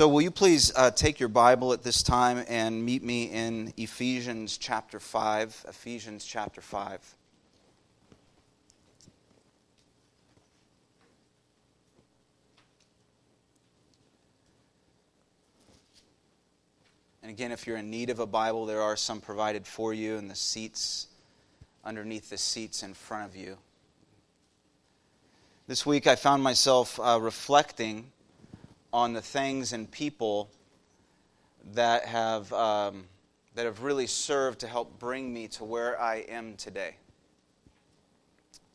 So, will you please uh, take your Bible at this time and meet me in Ephesians chapter 5? Ephesians chapter 5. And again, if you're in need of a Bible, there are some provided for you in the seats, underneath the seats in front of you. This week, I found myself uh, reflecting on the things and people that have, um, that have really served to help bring me to where I am today.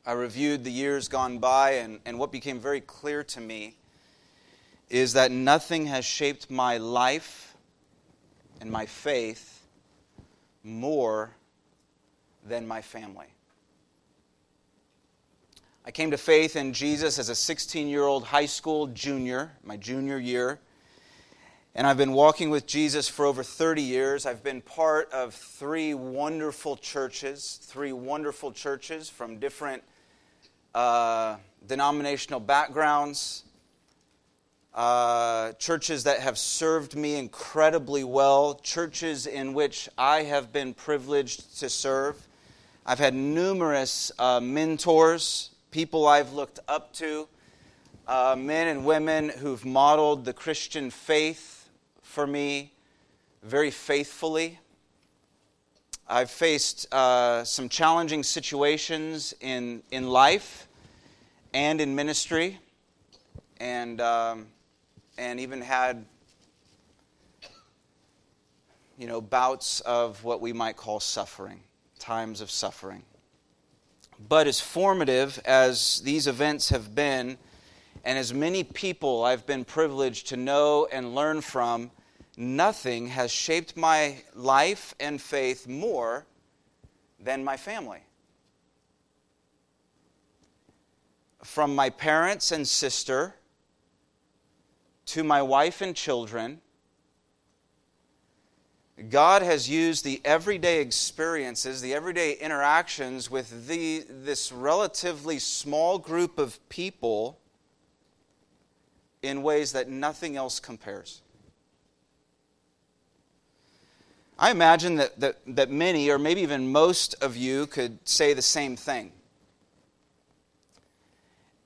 I reviewed the years gone by, and, and what became very clear to me is that nothing has shaped my life and my faith more than my family. I came to faith in Jesus as a 16 year old high school junior, my junior year. And I've been walking with Jesus for over 30 years. I've been part of three wonderful churches, three wonderful churches from different uh, denominational backgrounds, uh, churches that have served me incredibly well, churches in which I have been privileged to serve. I've had numerous uh, mentors people I've looked up to, uh, men and women who've modeled the Christian faith for me very faithfully. I've faced uh, some challenging situations in, in life and in ministry, and, um, and even had you know, bouts of what we might call suffering, times of suffering. But as formative as these events have been, and as many people I've been privileged to know and learn from, nothing has shaped my life and faith more than my family. From my parents and sister to my wife and children God has used the everyday experiences, the everyday interactions with the, this relatively small group of people in ways that nothing else compares. I imagine that, that, that many, or maybe even most of you, could say the same thing.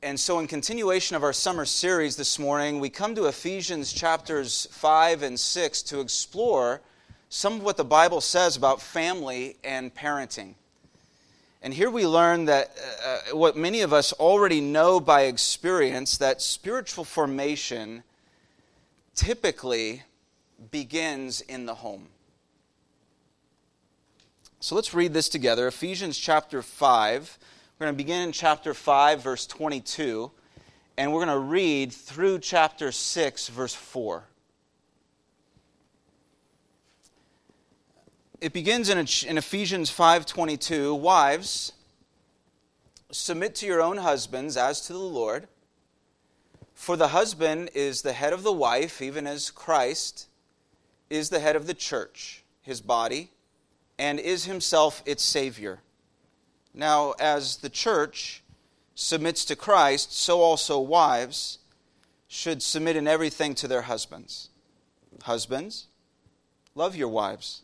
And so, in continuation of our summer series this morning, we come to Ephesians chapters 5 and 6 to explore some of what the Bible says about family and parenting. And here we learn that uh, what many of us already know by experience that spiritual formation typically begins in the home. So let's read this together. Ephesians chapter 5. We're going to begin in chapter 5, verse 22, and we're going to read through chapter 6, verse 4. It begins in, in Ephesians 5:22, wives, submit to your own husbands as to the Lord, for the husband is the head of the wife, even as Christ is the head of the church, his body, and is himself its savior. Now, as the church submits to Christ, so also wives should submit in everything to their husbands. Husbands, love your wives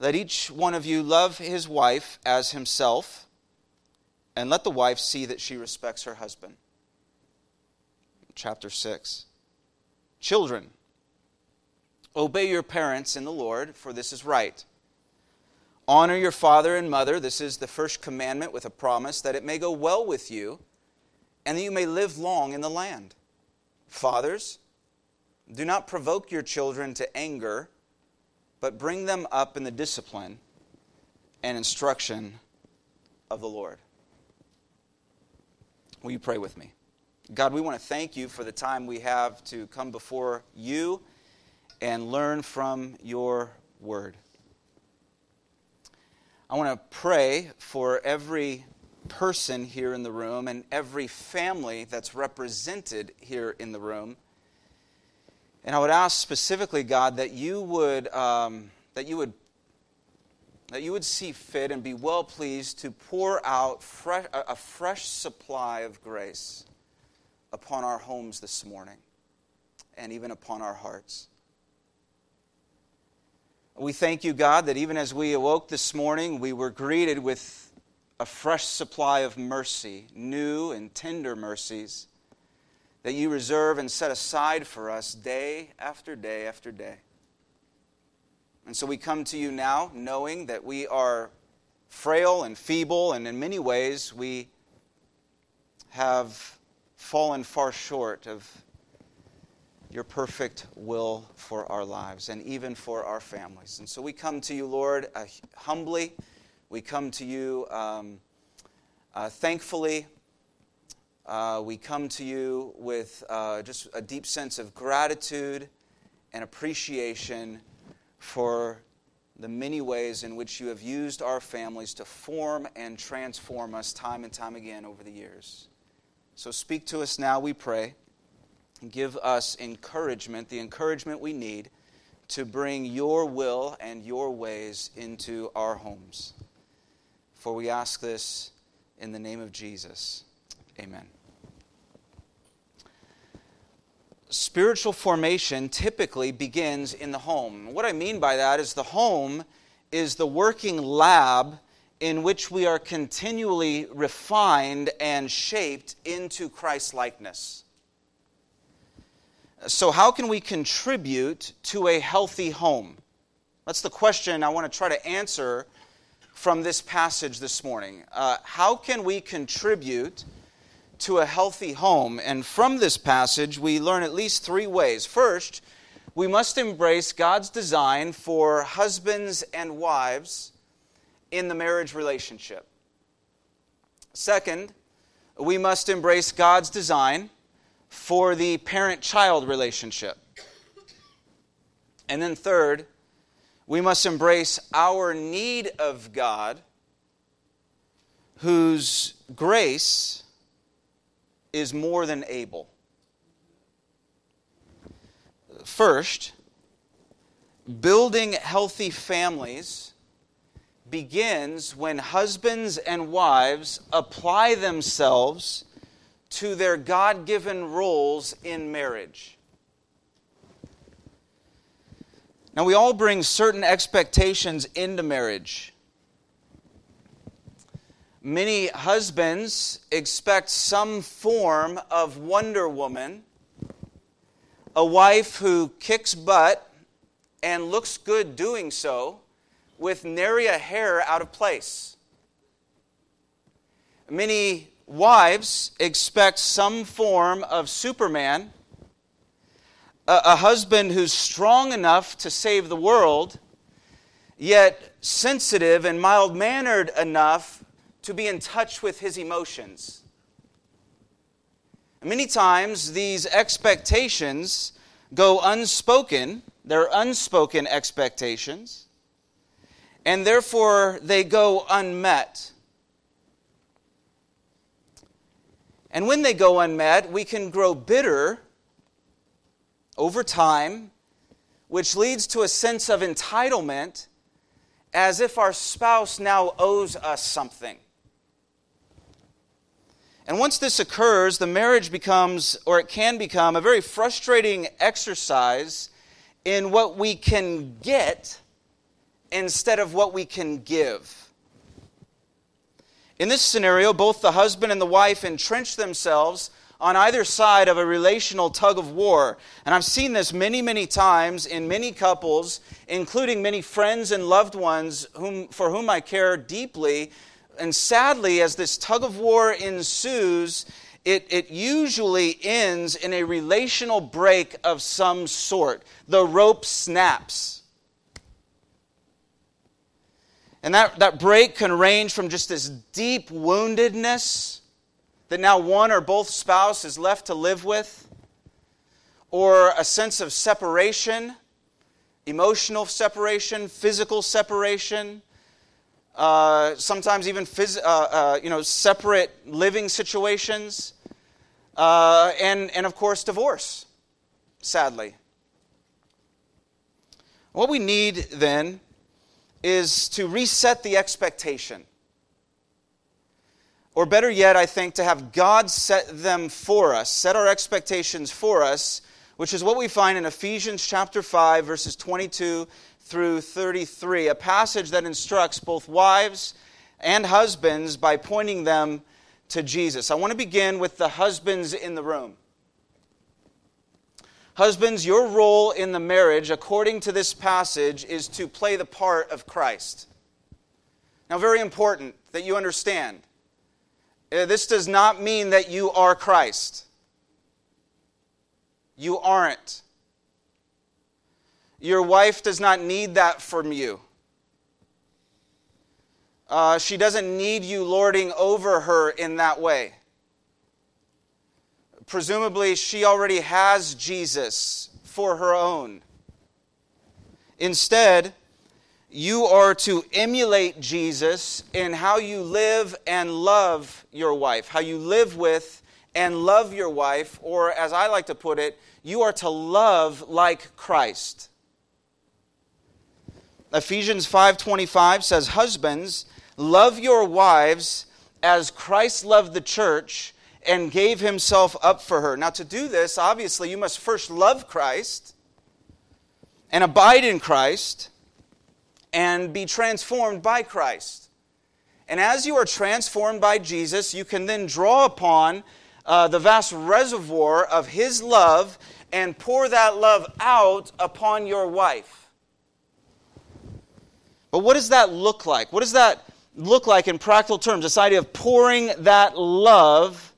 let each one of you love his wife as himself, and let the wife see that she respects her husband. Chapter 6. Children, obey your parents in the Lord, for this is right. Honor your father and mother. This is the first commandment with a promise that it may go well with you and that you may live long in the land. Fathers, do not provoke your children to anger, but bring them up in the discipline and instruction of the Lord. Will you pray with me? God, we want to thank you for the time we have to come before you and learn from your word. I want to pray for every person here in the room and every family that's represented here in the room. And I would ask specifically, God, that you would, um, that you would, that you would see fit and be well pleased to pour out fresh, a fresh supply of grace upon our homes this morning and even upon our hearts. We thank you, God, that even as we awoke this morning, we were greeted with a fresh supply of mercy, new and tender mercies that you reserve and set aside for us day after day after day. And so we come to you now knowing that we are frail and feeble, and in many ways we have fallen far short of your perfect will for our lives and even for our families. And so we come to you, Lord, uh, humbly. We come to you um, uh, thankfully. Uh, we come to you with uh, just a deep sense of gratitude and appreciation for the many ways in which you have used our families to form and transform us time and time again over the years. So speak to us now, we pray give us encouragement, the encouragement we need to bring your will and your ways into our homes. For we ask this in the name of Jesus. Amen. Spiritual formation typically begins in the home. What I mean by that is the home is the working lab in which we are continually refined and shaped into Christ likeness. So, how can we contribute to a healthy home? That's the question I want to try to answer from this passage this morning. Uh, how can we contribute to a healthy home? And from this passage, we learn at least three ways. First, we must embrace God's design for husbands and wives in the marriage relationship. Second, we must embrace God's design for the parent child relationship. And then, third, we must embrace our need of God, whose grace is more than able. First, building healthy families begins when husbands and wives apply themselves to their God given roles in marriage. Now, we all bring certain expectations into marriage. Many husbands expect some form of Wonder Woman, a wife who kicks butt and looks good doing so, with nary a hair out of place. Many wives expect some form of Superman, a, a husband who's strong enough to save the world, yet sensitive and mild mannered enough to be in touch with his emotions. Many times, these expectations go unspoken, they're unspoken expectations, and therefore they go unmet. And when they go unmet, we can grow bitter over time, which leads to a sense of entitlement as if our spouse now owes us something. And once this occurs, the marriage becomes, or it can become, a very frustrating exercise in what we can get instead of what we can give. In this scenario, both the husband and the wife entrench themselves on either side of a relational tug of war. And I've seen this many, many times in many couples, including many friends and loved ones whom, for whom I care deeply. And sadly, as this tug of war ensues, it, it usually ends in a relational break of some sort. The rope snaps. And that, that break can range from just this deep woundedness that now one or both spouse is left to live with, or a sense of separation, emotional separation, physical separation, uh, sometimes even phys- uh, uh, you know, separate living situations, uh, and, and of course, divorce, sadly. What we need then is to reset the expectation. Or better yet, I think, to have God set them for us, set our expectations for us, which is what we find in Ephesians chapter 5, verses 22 through 33, a passage that instructs both wives and husbands by pointing them to Jesus. I want to begin with the husbands in the room. Husbands, your role in the marriage, according to this passage, is to play the part of Christ. Now, very important that you understand. Uh, this does not mean that you are Christ. You aren't. Your wife does not need that from you. Uh, she doesn't need you lording over her in that way. Presumably, she already has Jesus for her own. Instead, you are to emulate Jesus in how you live and love your wife, how you live with and love your wife, or as I like to put it, you are to love like Christ. Ephesians 5:25 says, "Husbands, love your wives as Christ loved the church and gave himself up for her." Now to do this, obviously, you must first love Christ and abide in Christ and be transformed by Christ. And as you are transformed by Jesus, you can then draw upon uh, the vast reservoir of His love and pour that love out upon your wife. But what does that look like? What does that look like in practical terms? This idea of pouring that love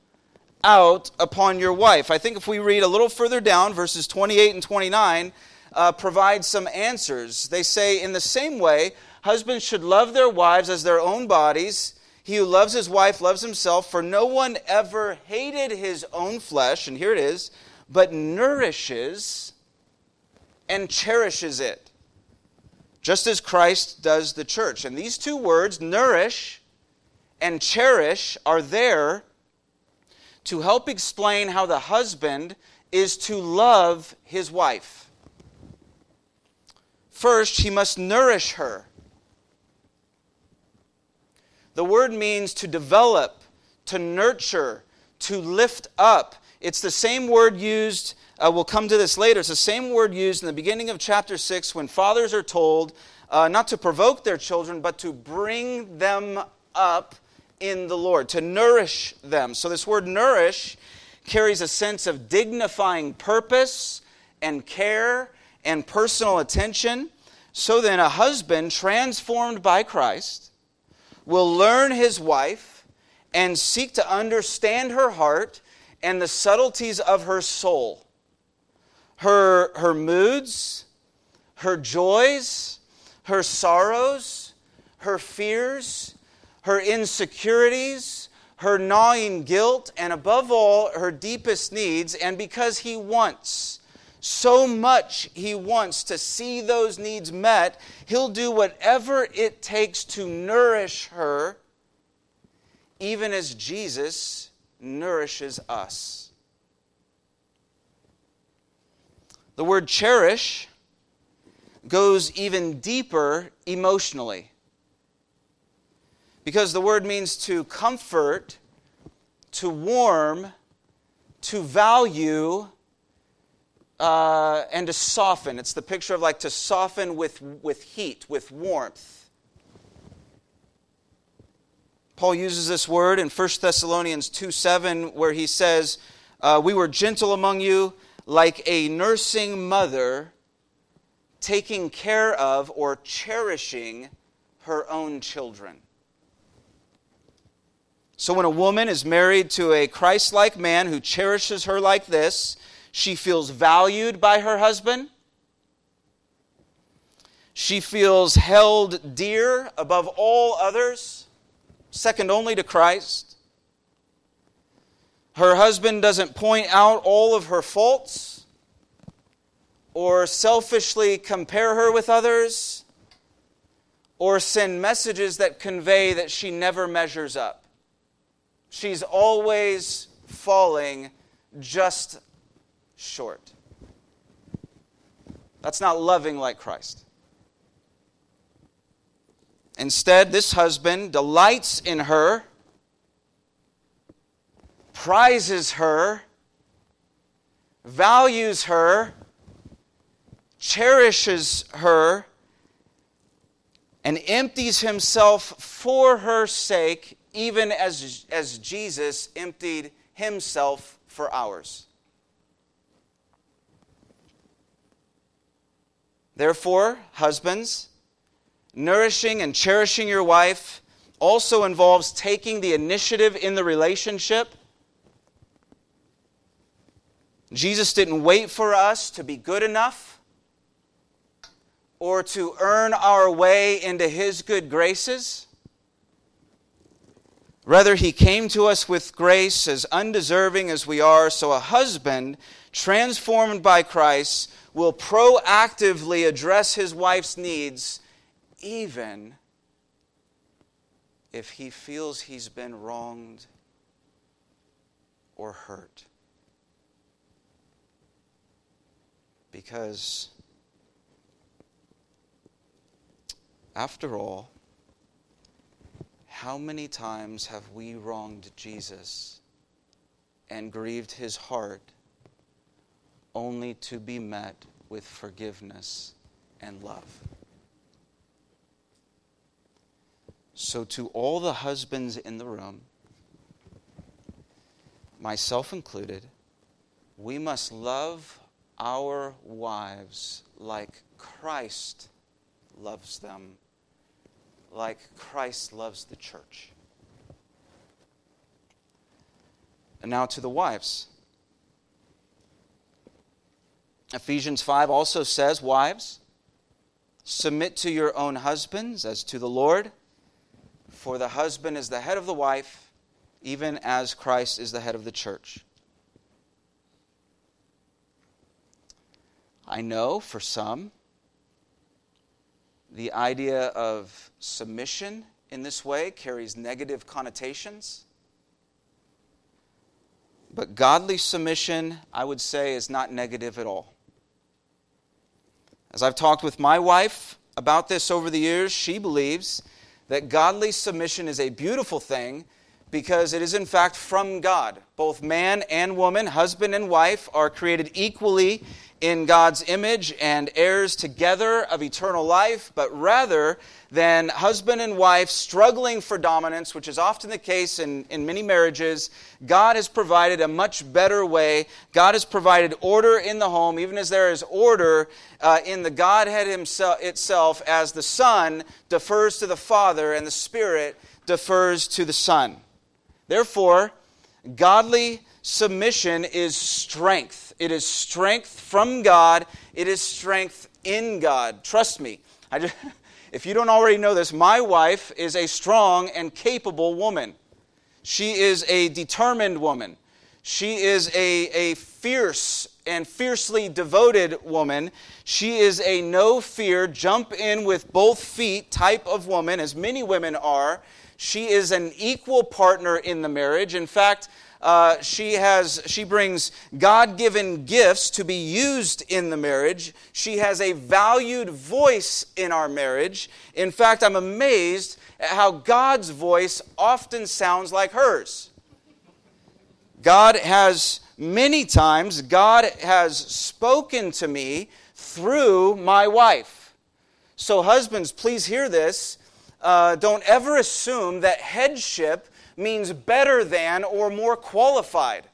out upon your wife. I think if we read a little further down, verses 28 and 29 uh, provide some answers. They say, in the same way, husbands should love their wives as their own bodies. He who loves his wife loves himself, for no one ever hated his own flesh, and here it is, but nourishes and cherishes it just as Christ does the church. And these two words, nourish and cherish, are there to help explain how the husband is to love his wife. First, he must nourish her. The word means to develop, to nurture, to lift up. It's the same word used uh, we'll come to this later. It's the same word used in the beginning of chapter 6 when fathers are told uh, not to provoke their children, but to bring them up in the Lord, to nourish them. So, this word nourish carries a sense of dignifying purpose and care and personal attention. So then, a husband transformed by Christ will learn his wife and seek to understand her heart and the subtleties of her soul her, her moods, her joys, her sorrows, her fears, her insecurities, her gnawing guilt, and above all, her deepest needs. And because he wants, so much he wants to see those needs met, he'll do whatever it takes to nourish her, even as Jesus nourishes us. The word cherish goes even deeper emotionally. Because the word means to comfort, to warm, to value, uh, and to soften. It's the picture of like to soften with, with heat, with warmth. Paul uses this word in 1 Thessalonians 2 7, where he says, uh, we were gentle among you, like a nursing mother taking care of or cherishing her own children. So, when a woman is married to a Christ like man who cherishes her like this, she feels valued by her husband. She feels held dear above all others, second only to Christ. Her husband doesn't point out all of her faults or selfishly compare her with others or send messages that convey that she never measures up. She's always falling just short. That's not loving like Christ. Instead, this husband delights in her, prizes her, values her, cherishes her, and empties himself for her sake, even as, as Jesus emptied himself for ours. Therefore, husbands, nourishing and cherishing your wife also involves taking the initiative in the relationship. Jesus didn't wait for us to be good enough or to earn our way into His good graces. Rather, He came to us with grace as undeserving as we are, so a husband transformed by Christ will proactively address his wife's needs even if he feels he's been wronged or hurt. Because, after all, how many times have we wronged Jesus and grieved his heart only to be met with forgiveness and love? So, to all the husbands in the room, myself included, we must love our wives like Christ loves them, like Christ loves the church. And now to the wives. Ephesians 5 also says, Wives, submit to your own husbands as to the Lord. For the husband is the head of the wife, even as Christ is the head of the church. I know for some, the idea of submission in this way carries negative connotations. But godly submission, I would say, is not negative at all. As I've talked with my wife about this over the years, she believes that godly submission is a beautiful thing because it is in fact from God. Both man and woman, husband and wife, are created equally in God's image and heirs together of eternal life, but rather than husband and wife struggling for dominance, which is often the case in, in many marriages, God has provided a much better way. God has provided order in the home, even as there is order uh, in the Godhead himself, itself, as the Son defers to the Father and the Spirit defers to the Son. Therefore, godly submission is strength. It is strength from God, it is strength in God. Trust me. Just, if you don't already know this, my wife is a strong and capable woman. She is a determined woman. She is a, a fierce and fiercely devoted woman. She is a no fear, jump in with both feet type of woman, as many women are. She is an equal partner in the marriage. In fact, uh, she has she brings god-given gifts to be used in the marriage. She has a valued voice in our marriage. In fact i'm amazed at how god's voice often sounds like hers. God has many times god has spoken to me through my wife. So husbands please hear this uh, don't ever assume that headship means better than or more qualified.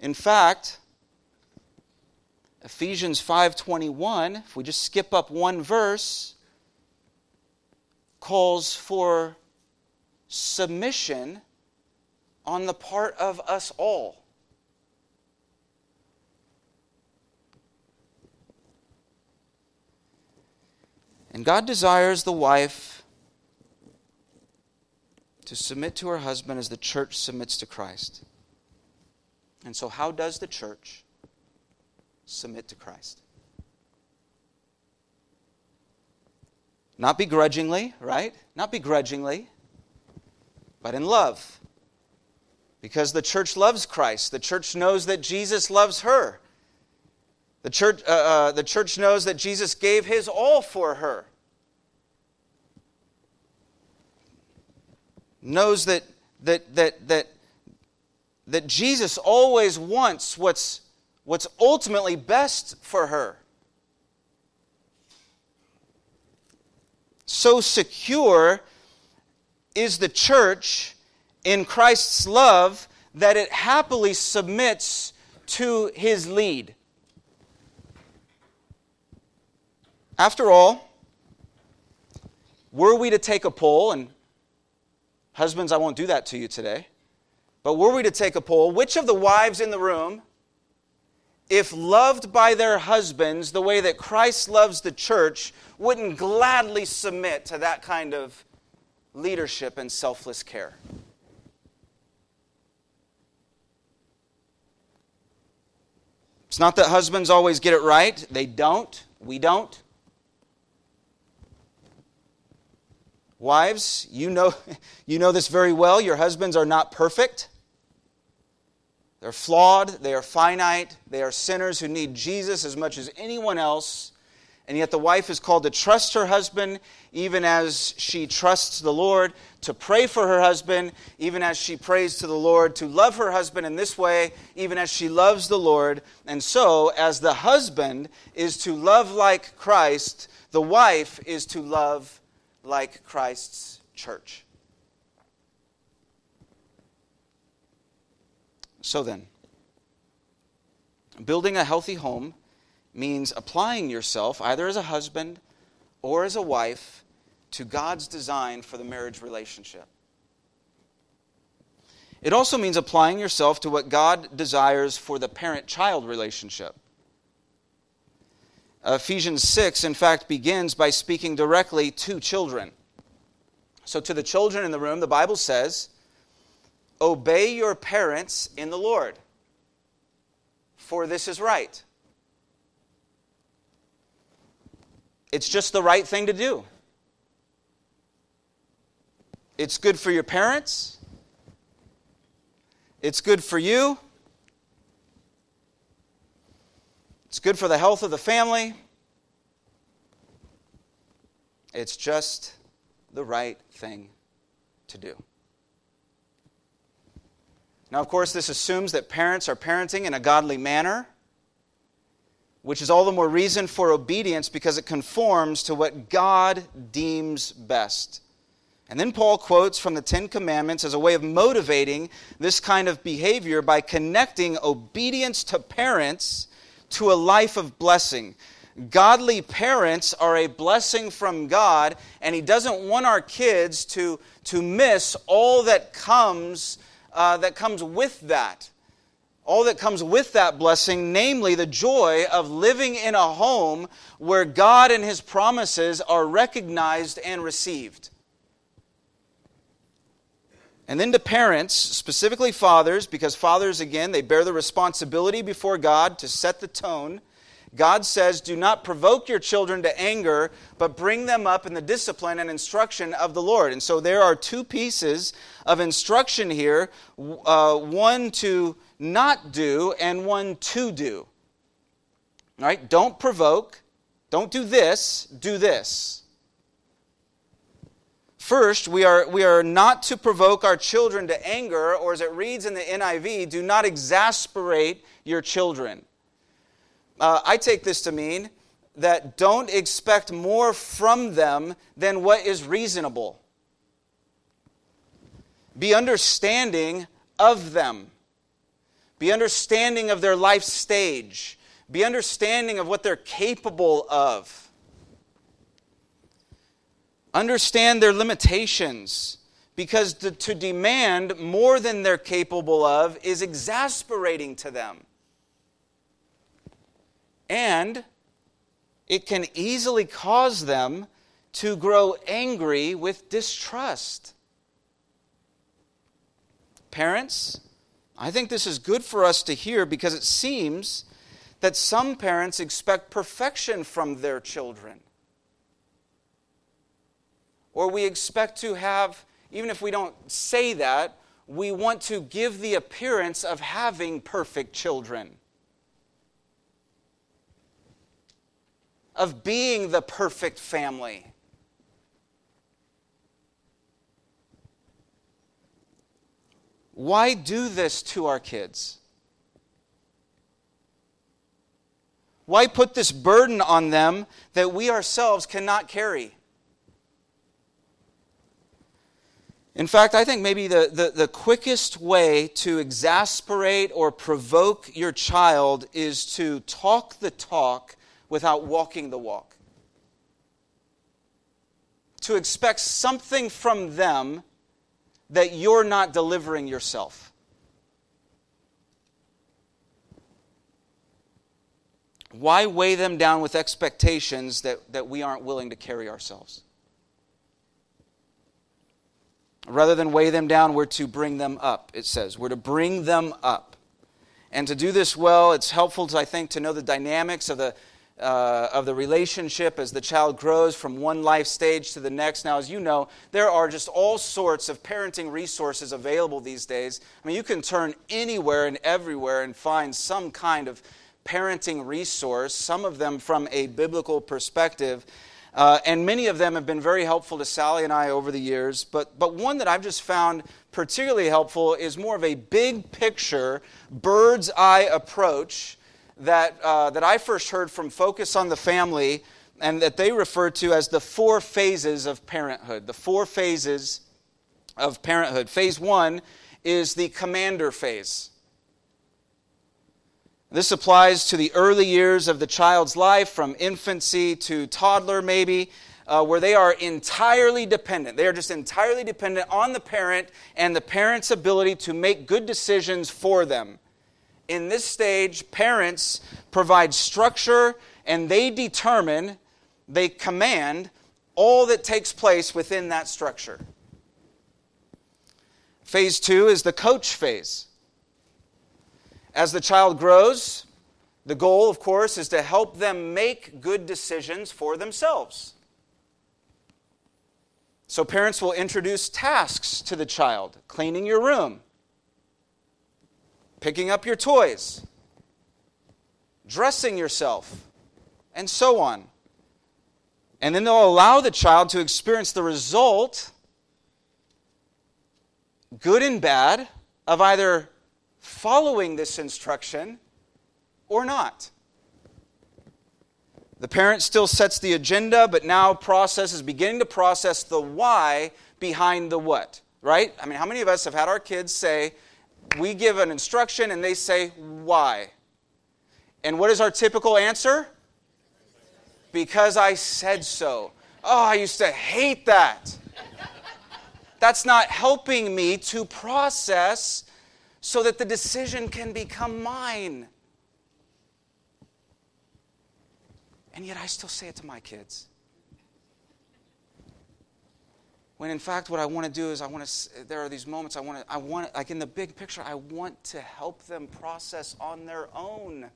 In fact, Ephesians 5:21, if we just skip up one verse, calls for submission on the part of us all. And God desires the wife to submit to her husband as the church submits to Christ. And so, how does the church submit to Christ? Not begrudgingly, right? Not begrudgingly, but in love. Because the church loves Christ. The church knows that Jesus loves her. The church, uh, uh, the church knows that Jesus gave his all for her. Knows that, that, that, that, that Jesus always wants what's, what's ultimately best for her. So secure is the church in Christ's love that it happily submits to his lead. After all, were we to take a poll, and husbands, I won't do that to you today, but were we to take a poll, which of the wives in the room, if loved by their husbands the way that Christ loves the church, wouldn't gladly submit to that kind of leadership and selfless care? It's not that husbands always get it right, they don't. We don't. Wives, you know, you know this very well. Your husbands are not perfect. They're flawed, they are finite, they are sinners who need Jesus as much as anyone else. And yet, the wife is called to trust her husband even as she trusts the Lord, to pray for her husband even as she prays to the Lord, to love her husband in this way even as she loves the Lord. And so, as the husband is to love like Christ, the wife is to love like Christ's church. So then, building a healthy home means applying yourself, either as a husband or as a wife, to God's design for the marriage relationship. It also means applying yourself to what God desires for the parent child relationship. Ephesians 6, in fact, begins by speaking directly to children. So, to the children in the room, the Bible says, Obey your parents in the Lord, for this is right. It's just the right thing to do. It's good for your parents. It's good for you. It's good for the health of the family. It's just the right thing to do. Now, of course, this assumes that parents are parenting in a godly manner, which is all the more reason for obedience because it conforms to what God deems best. And then Paul quotes from the Ten Commandments as a way of motivating this kind of behavior by connecting obedience to parents to a life of blessing. Godly parents are a blessing from God, and He doesn't want our kids to, to miss all that comes, uh, that comes with that. All that comes with that blessing, namely the joy of living in a home where God and His promises are recognized and received. And then to parents, specifically fathers, because fathers, again, they bear the responsibility before God to set the tone. God says, Do not provoke your children to anger, but bring them up in the discipline and instruction of the Lord. And so there are two pieces of instruction here uh, one to not do, and one to do. All right? Don't provoke. Don't do this, do this. First, we are, we are not to provoke our children to anger, or as it reads in the NIV, do not exasperate your children. Uh, I take this to mean that don't expect more from them than what is reasonable. Be understanding of them. Be understanding of their life stage. Be understanding of what they're capable of. Understand their limitations because to, to, demand more than they're capable of is exasperating to them. And it can easily cause them to grow angry with distrust. Parents, I think this is good for us to hear because it seems that some parents expect perfection from their children. Or we expect to have, even if we don't say that, we want to give the appearance of having perfect children, of being the perfect family. Why do this to our kids? Why put this burden on them that we ourselves cannot carry? In fact, I think maybe the, the, the, quickest way to exasperate or provoke your child is to talk the talk without walking the walk. To expect something from them that you're not delivering yourself. Why weigh them down with expectations that, that we aren't willing to carry ourselves? Rather than weigh them down, we're to bring them up, it says. We're to bring them up. And to do this well, it's helpful, to, I think, to know the dynamics of the uh, of the relationship as the child grows from one life stage to the next. Now, as you know, there are just all sorts of parenting resources available these days. I mean, you can turn anywhere and everywhere and find some kind of parenting resource, some of them from a biblical perspective. Uh, and many of them have been very helpful to Sally and I over the years. But, but one that I've just found particularly helpful is more of a big picture, bird's eye approach that, uh, that I first heard from Focus on the Family and that they refer to as the four phases of parenthood. The four phases of parenthood. Phase one is the commander phase. This applies to the early years of the child's life, from infancy to toddler, maybe, uh, where they are entirely dependent. They are just entirely dependent on the parent and the parent's ability to make good decisions for them in this stage, parents provide structure and they determine, they command all that takes place within that structure. Phase two is the coach phase. As the child grows, the goal, of course, is to help them make good decisions for themselves. So, parents will introduce tasks to the child cleaning your room, picking up your toys, dressing yourself, and so on. And then they'll allow the child to experience the result, good and bad, of either following this instruction or not. The parent still sets the agenda, but now process is beginning to process the why behind the what, right? I mean, how many of us have had our kids say, we give an instruction and they say, Why? And what is our typical answer? Because I said so. Oh, I used to hate that. That's not helping me to process so that the decision can become mine. And yet I still say it to my kids. When in fact, what I want to do is I want to, there are these moments I want to, I want, like in the big picture, I want to help them process on their own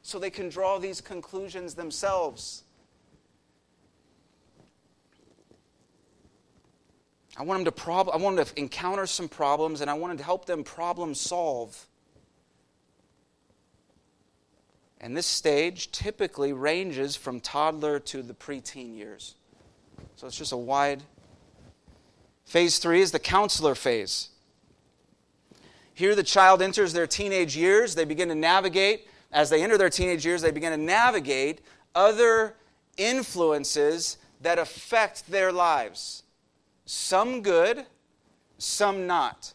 so they can draw these conclusions themselves. I want them to prob- I want them to encounter some problems and I want to help them problem solve. And this stage typically ranges from toddler to the preteen years. So it's just a wide Phase three is the counselor phase. Here, the child enters their teenage years. They begin to navigate. As they enter their teenage years, they begin to navigate other influences that affect their lives. Some good, some not.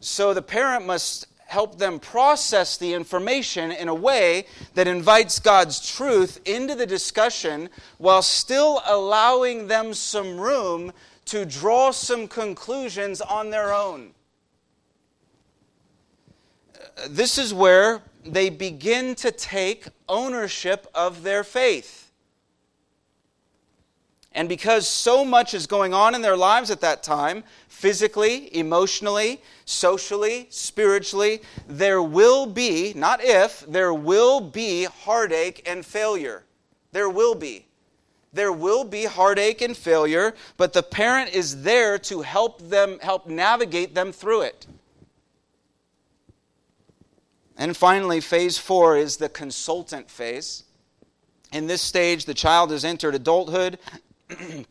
So the parent must help them process the information in a way that invites God's truth into the discussion while still allowing them some room to draw some conclusions on their own. This is where they begin to take ownership of their faith. And because so much is going on in their lives at that time, physically, emotionally, socially, spiritually, there will be, not if, there will be heartache and failure. There will be. There will be heartache and failure, but the parent is there to help them, help navigate them through it. And finally, phase four is the consultant phase. In this stage, the child has entered adulthood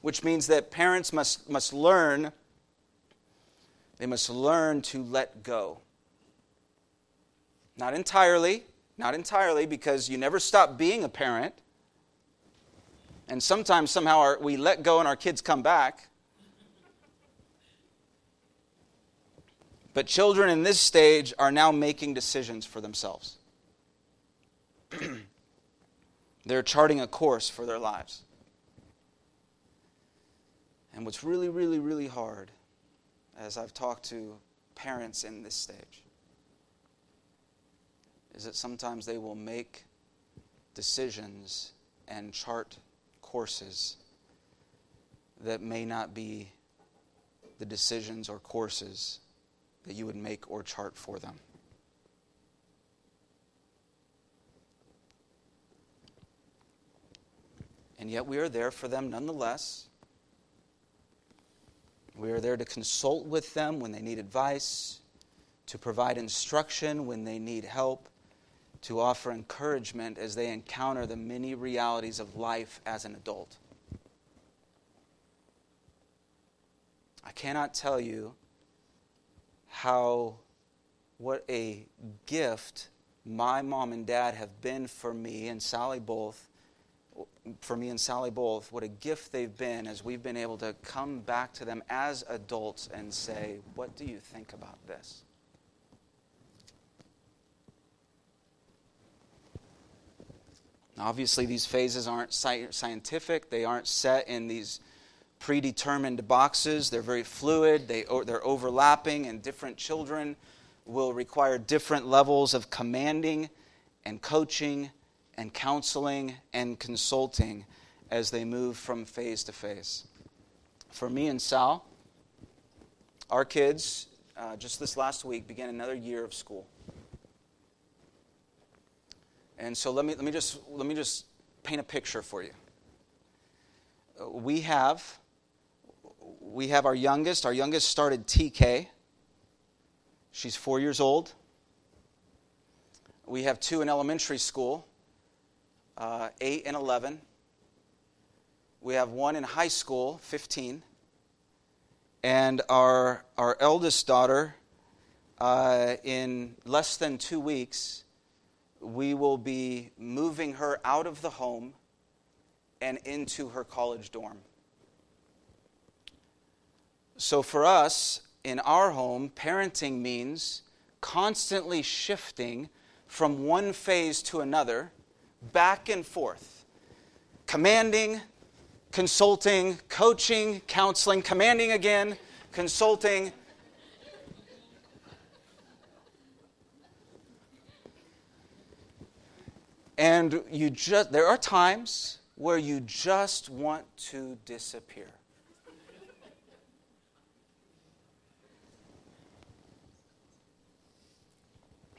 which means that parents must, must learn, they must learn to let go. Not entirely, not entirely, because you never stop being a parent. And sometimes, somehow, our, we let go and our kids come back. But children in this stage are now making decisions for themselves. They're charting a course for their lives. And what's really, really, really hard, as I've talked to parents in this stage, is that sometimes they will make decisions and chart courses that may not be the decisions or courses that you would make or chart for them. And yet we are there for them nonetheless. We are there to consult with them when they need advice, to provide instruction when they need help, to offer encouragement as they encounter the many realities of life as an adult. I cannot tell you how, what a gift my mom and dad have been for me and Sally both for me and Sally both, what a gift they've been as we've been able to come back to them as adults and say, What do you think about this? Obviously, these phases aren't scientific, they aren't set in these predetermined boxes. They're very fluid, they, they're overlapping, and different children will require different levels of commanding and coaching and counseling and consulting as they move from phase to phase. For me and Sal, our kids, uh, just this last week, began another year of school. And so let me, let me, just, let me just paint a picture for you. We have, we have our youngest. Our youngest started TK. She's four years old. We have two in elementary school uh, 8 and 11. We have one in high school, 15. And our, our eldest daughter, uh, in less than two weeks, we will be moving her out of the home and into her college dorm. So, for us, in our home, parenting means constantly shifting from one phase to another back and forth, commanding, consulting, coaching, counseling, commanding again, consulting. And you just there are times where you just want to disappear.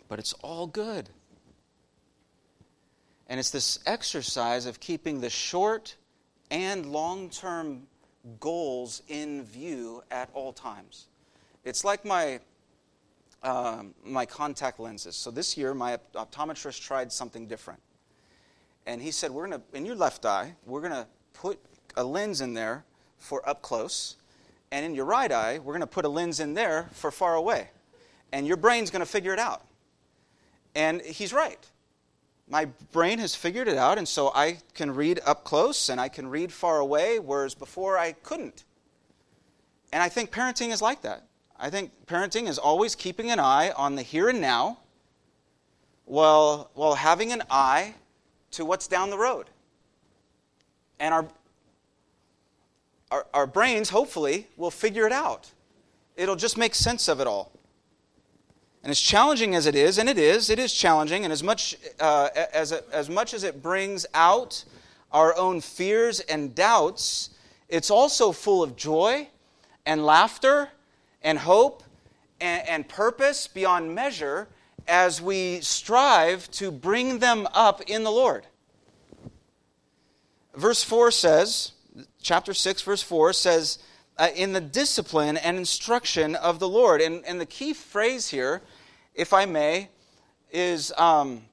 But it's all good. And it's this exercise of keeping the short and long term goals in view at all times. It's like my, um, my contact lenses. So this year, my optometrist tried something different. And he said, We're going to, in your left eye, we're going to put a lens in there for up close. And in your right eye, we're going to put a lens in there for far away. And your brain's going to figure it out. And he's right my brain has figured it out, and so I can read up close and I can read far away, whereas before I couldn't. And I think parenting is like that. I think parenting is always keeping an eye on the here and now while, while having an eye to what's down the road. And our, our, our brains, hopefully, will figure it out. It'll just make sense of it all. And as challenging as it is, and it is, it is challenging, and as much, uh, as, as much as it brings out our own fears and doubts, it's also full of joy and laughter and hope and, and purpose beyond measure as we strive to bring them up in the Lord. Verse 4 says, chapter 6, verse 4 says, uh, in the discipline and instruction of the Lord. And, and the key phrase here, if I may, is um,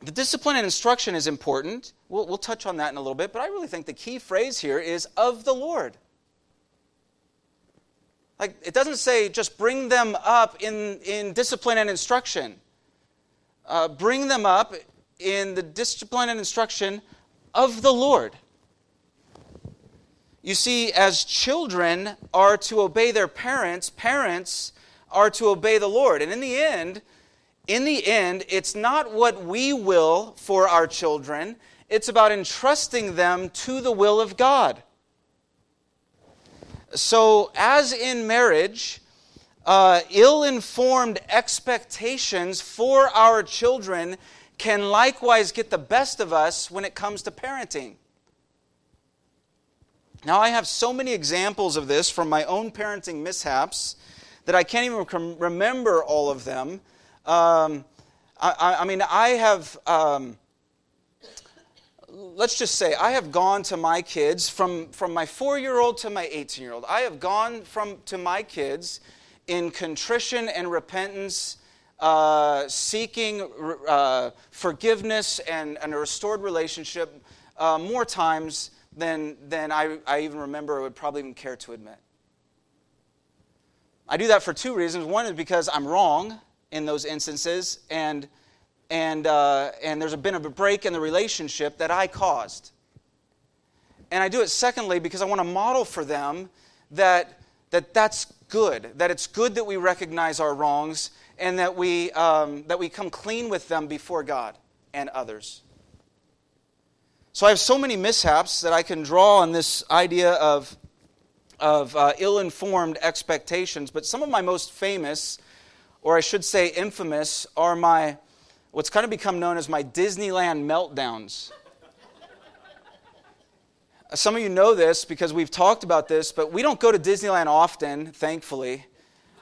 the discipline and instruction is important. We'll, we'll touch on that in a little bit, but I really think the key phrase here is of the Lord. Like, it doesn't say just bring them up in, in discipline and instruction. Uh, bring them up in the discipline and instruction of the Lord. You see, as children are to obey their parents, parents are to obey the Lord. And in the end, in the end, it's not what we will for our children, it's about entrusting them to the will of God. So, as in marriage, uh, ill informed expectations for our children can likewise get the best of us when it comes to parenting. Now, I have so many examples of this from my own parenting mishaps that I can't even remember all of them. Um, I, I, mean, I have. Um, let's just say I have gone to my kids from, from my four year old to my 18 year old. I have gone from, to my kids in contrition and repentance, uh, seeking uh, forgiveness and, and, a restored relationship uh, more times than, than I, I even remember or would probably even care to admit. I do that for two reasons. One is because I'm wrong in those instances, and and, uh, and there's been a break in the relationship that I caused. And I do it secondly because I want to model for them that, that that's good, that it's good that we recognize our wrongs and that we, um, that we come clean with them before God and others. So I have so many mishaps that I can draw on this idea of, of uh, ill informed expectations, but some of my most famous, or I should say infamous, are my what's kind of become known as my Disneyland meltdowns. Some of you know this because we've talked about this, but we don't go to Disneyland often, thankfully.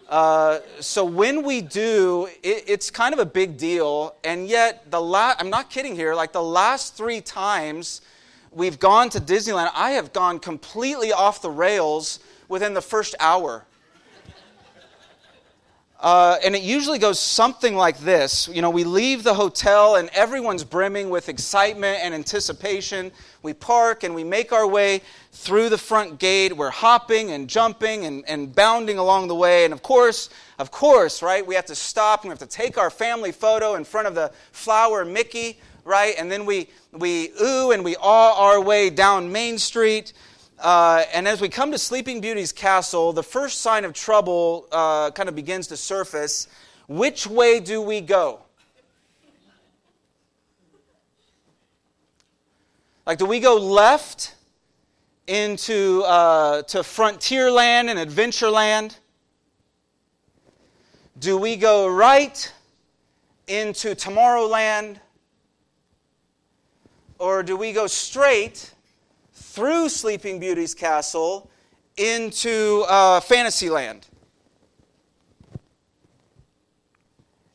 Uh, so when we do, it, it's kind of a big deal. And yet, the la- I'm not kidding here, like the last three times we've gone to Disneyland, I have gone completely off the rails within the first hour. Uh, and it usually goes something like this. You know, we leave the hotel and everyone's brimming with excitement and anticipation. We park and we make our way through the front gate. We're hopping and jumping and, and bounding along the way. And of course, of course, right, we have to stop and we have to take our family photo in front of the flower Mickey, right? And then we, we ooh and we awe our way down Main Street. Uh, and as we come to Sleeping Beauty's castle, the first sign of trouble uh, kind of begins to surface. Which way do we go? Like, do we go left into uh, to Frontierland and Adventureland? Do we go right into Tomorrowland? Or do we go straight through Sleeping Beauty's castle into uh, Fantasyland.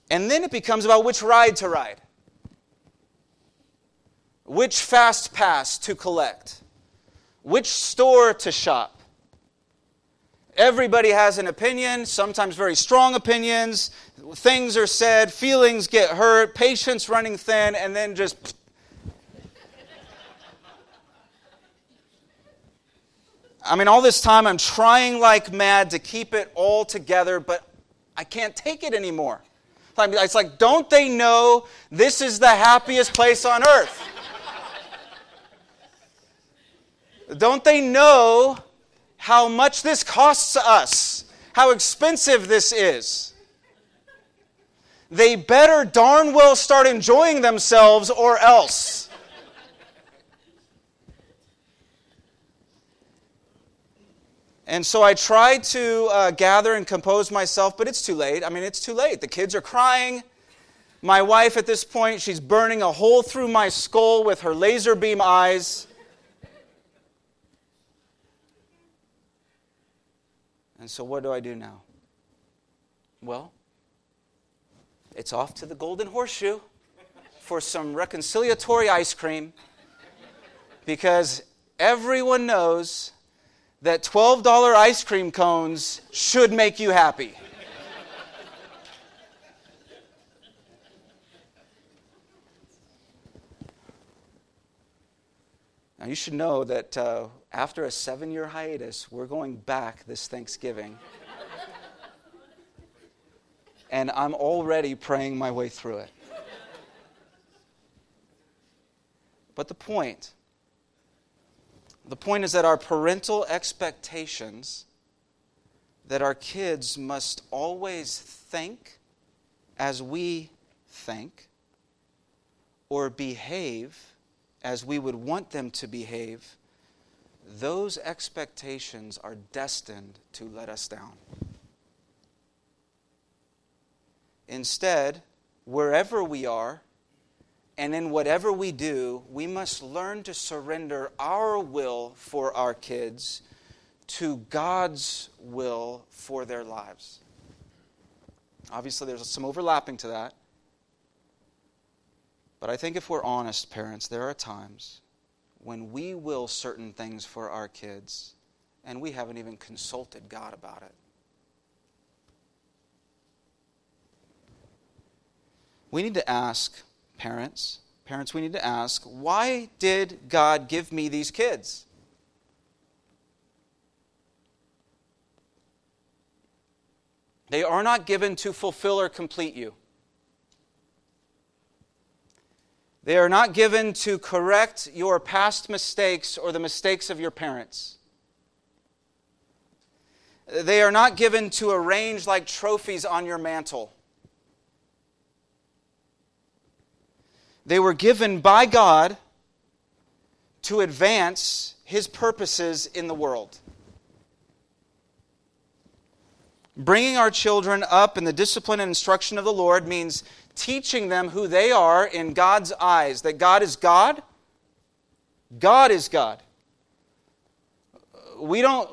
And then it becomes about which ride to ride, which fast pass to collect, which store to shop. Everybody has an opinion, sometimes very strong opinions. Things are said, feelings get hurt, patience running thin, and then just I mean, all this time I'm trying like mad to keep it all together, but I can't take it anymore. It's like, don't they know this is the happiest place on earth? don't they know how much this costs us how expensive this is. They better darn well start enjoying themselves or else. And so I tried to uh, gather and compose myself, but it's too late. I mean, it's too late. The kids are crying. My wife, at this point, she's burning a hole through my skull with her laser beam eyes. And so, what do I do now? Well, it's off to the Golden Horseshoe for some reconciliatory ice cream because everyone knows that $12 ice cream cones should make you happy. now, you should know that uh, after a seven year hiatus, we're going back this Thanksgiving. and I'm already praying my way through it. But the point the point is that our parental expectations that our kids must always think as we think or behave as we would want them to behave, those expectations are destined to let us down. Instead, wherever we are, and in whatever we do, we must learn to surrender our will for our kids to God's will for their lives. Obviously, there's some overlapping to that. But I think if we're honest, parents, there are times when we will certain things for our kids and we haven't even consulted God about it. We need to ask Parents, parents, we need to ask why did God give me these kids? They are not given to fulfill or complete you. They are not given to correct your past mistakes or the mistakes of your parents. They are not given to arrange like trophies on your mantle. They were given by God to advance his purposes in the world. Bringing our children up in the discipline and instruction of the Lord means teaching them who they are in God's eyes that God is God. God is God. We don't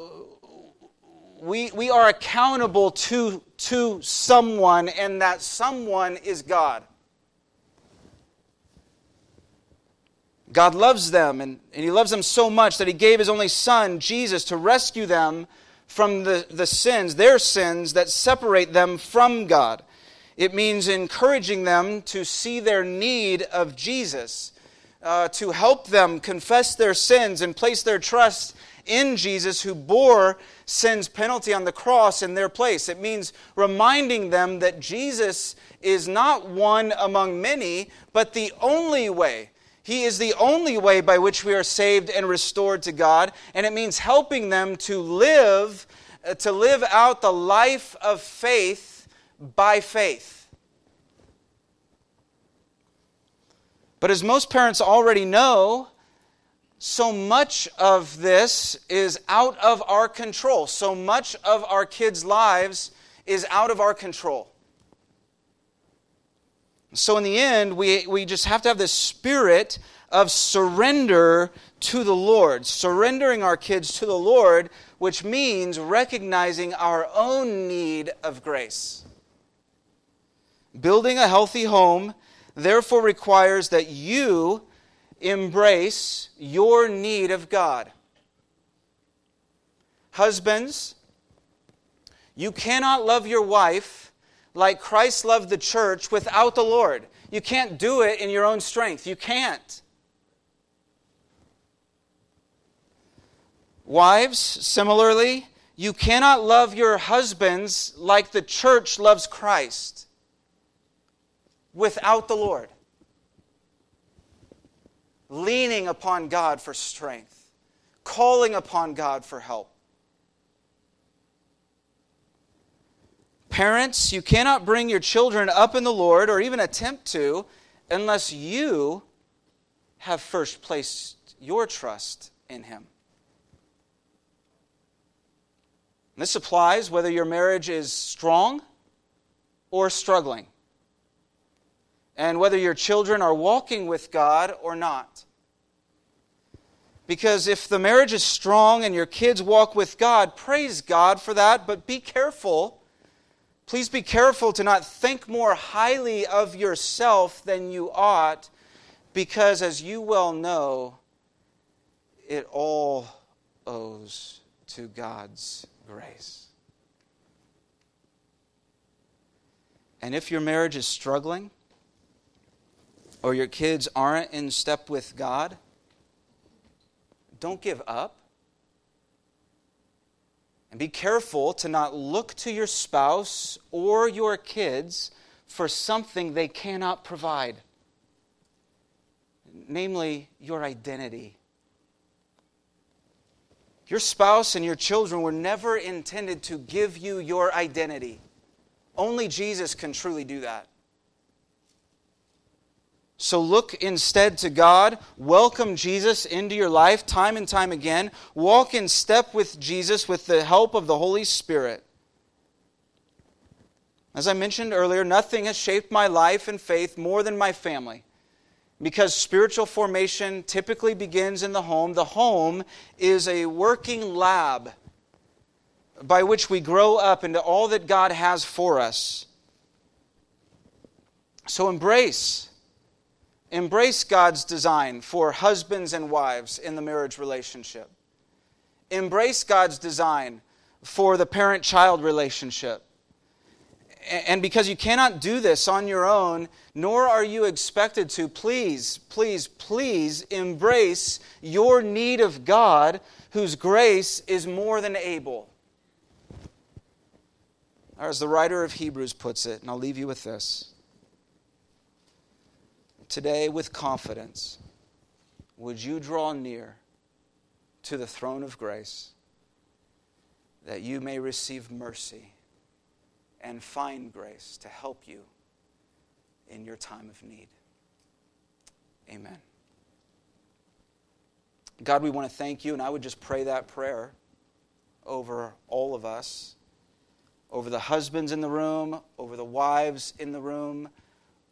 we, we are accountable to, to someone, and that someone is God. God loves them, and, and He loves them so much that He gave His only Son, Jesus, to rescue them from the, the sins, their sins that separate them from God. It means encouraging them to see their need of Jesus, uh, to help them confess their sins and place their trust in Jesus who bore sin's penalty on the cross in their place. It means reminding them that Jesus is not one among many, but the only way he is the only way by which we are saved and restored to God, and it means helping them to live uh, to live out the life of faith by faith. But as most parents already know, so much of this is out of our control. So much of our kids' lives is out of our control. So, in the end, we, we just have to have this spirit of surrender to the Lord, surrendering our kids to the Lord, which means recognizing our own need of grace. Building a healthy home, therefore, requires that you embrace your need of God. Husbands, you cannot love your wife like Christ loved the church without the Lord. You can't do it in your own strength. You can't. Wives, similarly, you cannot love your husbands like the church loves Christ without the Lord. Leaning upon God for strength, calling upon God for help. Parents, you cannot bring your children up in the Lord or even attempt to unless you have first placed your trust in Him. This applies whether your marriage is strong or struggling, and whether your children are walking with God or not. Because if the marriage is strong and your kids walk with God, praise God for that, but be careful. Please be careful to not think more highly of yourself than you ought, because as you well know, it all owes to God's grace. And if your marriage is struggling, or your kids aren't in step with God, don't give up. And be careful to not look to your spouse or your kids for something they cannot provide, namely your identity. Your spouse and your children were never intended to give you your identity. Only Jesus can truly do that. So look instead to God. Welcome Jesus into your life time and time again. Walk in step with Jesus with the help of the Holy Spirit. As I mentioned earlier, nothing has shaped my life and faith more than my family. Because spiritual formation typically begins in the home, the home is a working lab by which we grow up into all that God has for us. So embrace Embrace God's design for husbands and wives in the marriage relationship. Embrace God's design for the parent child relationship. And because you cannot do this on your own, nor are you expected to, please, please, please embrace your need of God, whose grace is more than able. Or as the writer of Hebrews puts it, and I'll leave you with this today with confidence, would you draw near to the throne of grace that you may receive mercy and find grace to help you in your time of need? Amen. God, we want to thank you, and I would just pray that prayer over all of us, over the husbands in the room, over the wives in the room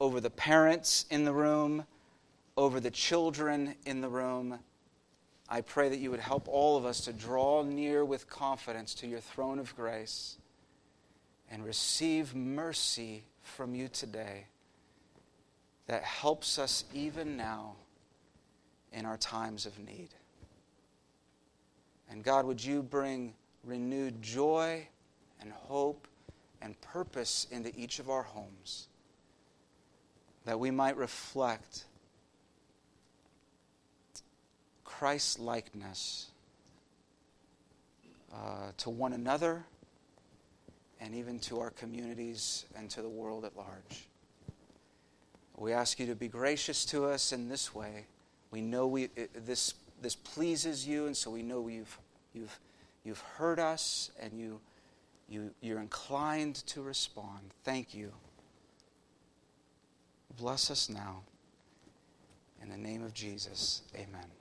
over the parents in the room, over the children in the room. I pray that you would help all of us to draw near with confidence to your throne of grace and receive mercy from you today that helps us even now in our times of need. And God, would you bring renewed joy and hope and purpose into each of our homes? That we might reflect Christ likeness uh, to one another and even to our communities and to the world at large. We ask you to be gracious to us in this way. We know we, this, this pleases you, and so we know you've, you've, you've heard us and you, you, you're inclined to respond. Thank you. Bless us now. In the name of Jesus, amen.